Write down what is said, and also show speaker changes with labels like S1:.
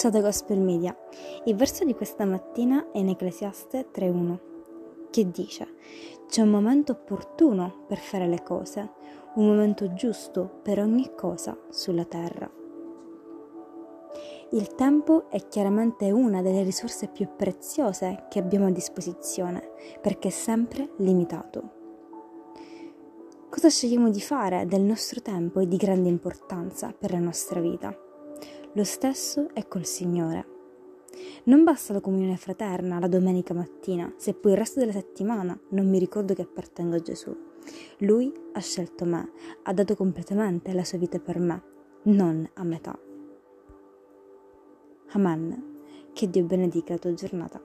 S1: Ciao da Gospel Media. Il verso di questa mattina è in Ecclesiaste 3.1 che dice c'è un momento opportuno per fare le cose, un momento giusto per ogni cosa sulla terra. Il tempo è chiaramente una delle risorse più preziose che abbiamo a disposizione perché è sempre limitato. Cosa scegliamo di fare del nostro tempo è di grande importanza per la nostra vita. Lo stesso è col Signore. Non basta la comunione fraterna la domenica mattina, se poi il resto della settimana non mi ricordo che appartengo a Gesù. Lui ha scelto me, ha dato completamente la sua vita per me, non a metà. Amen. Che Dio benedica la tua giornata.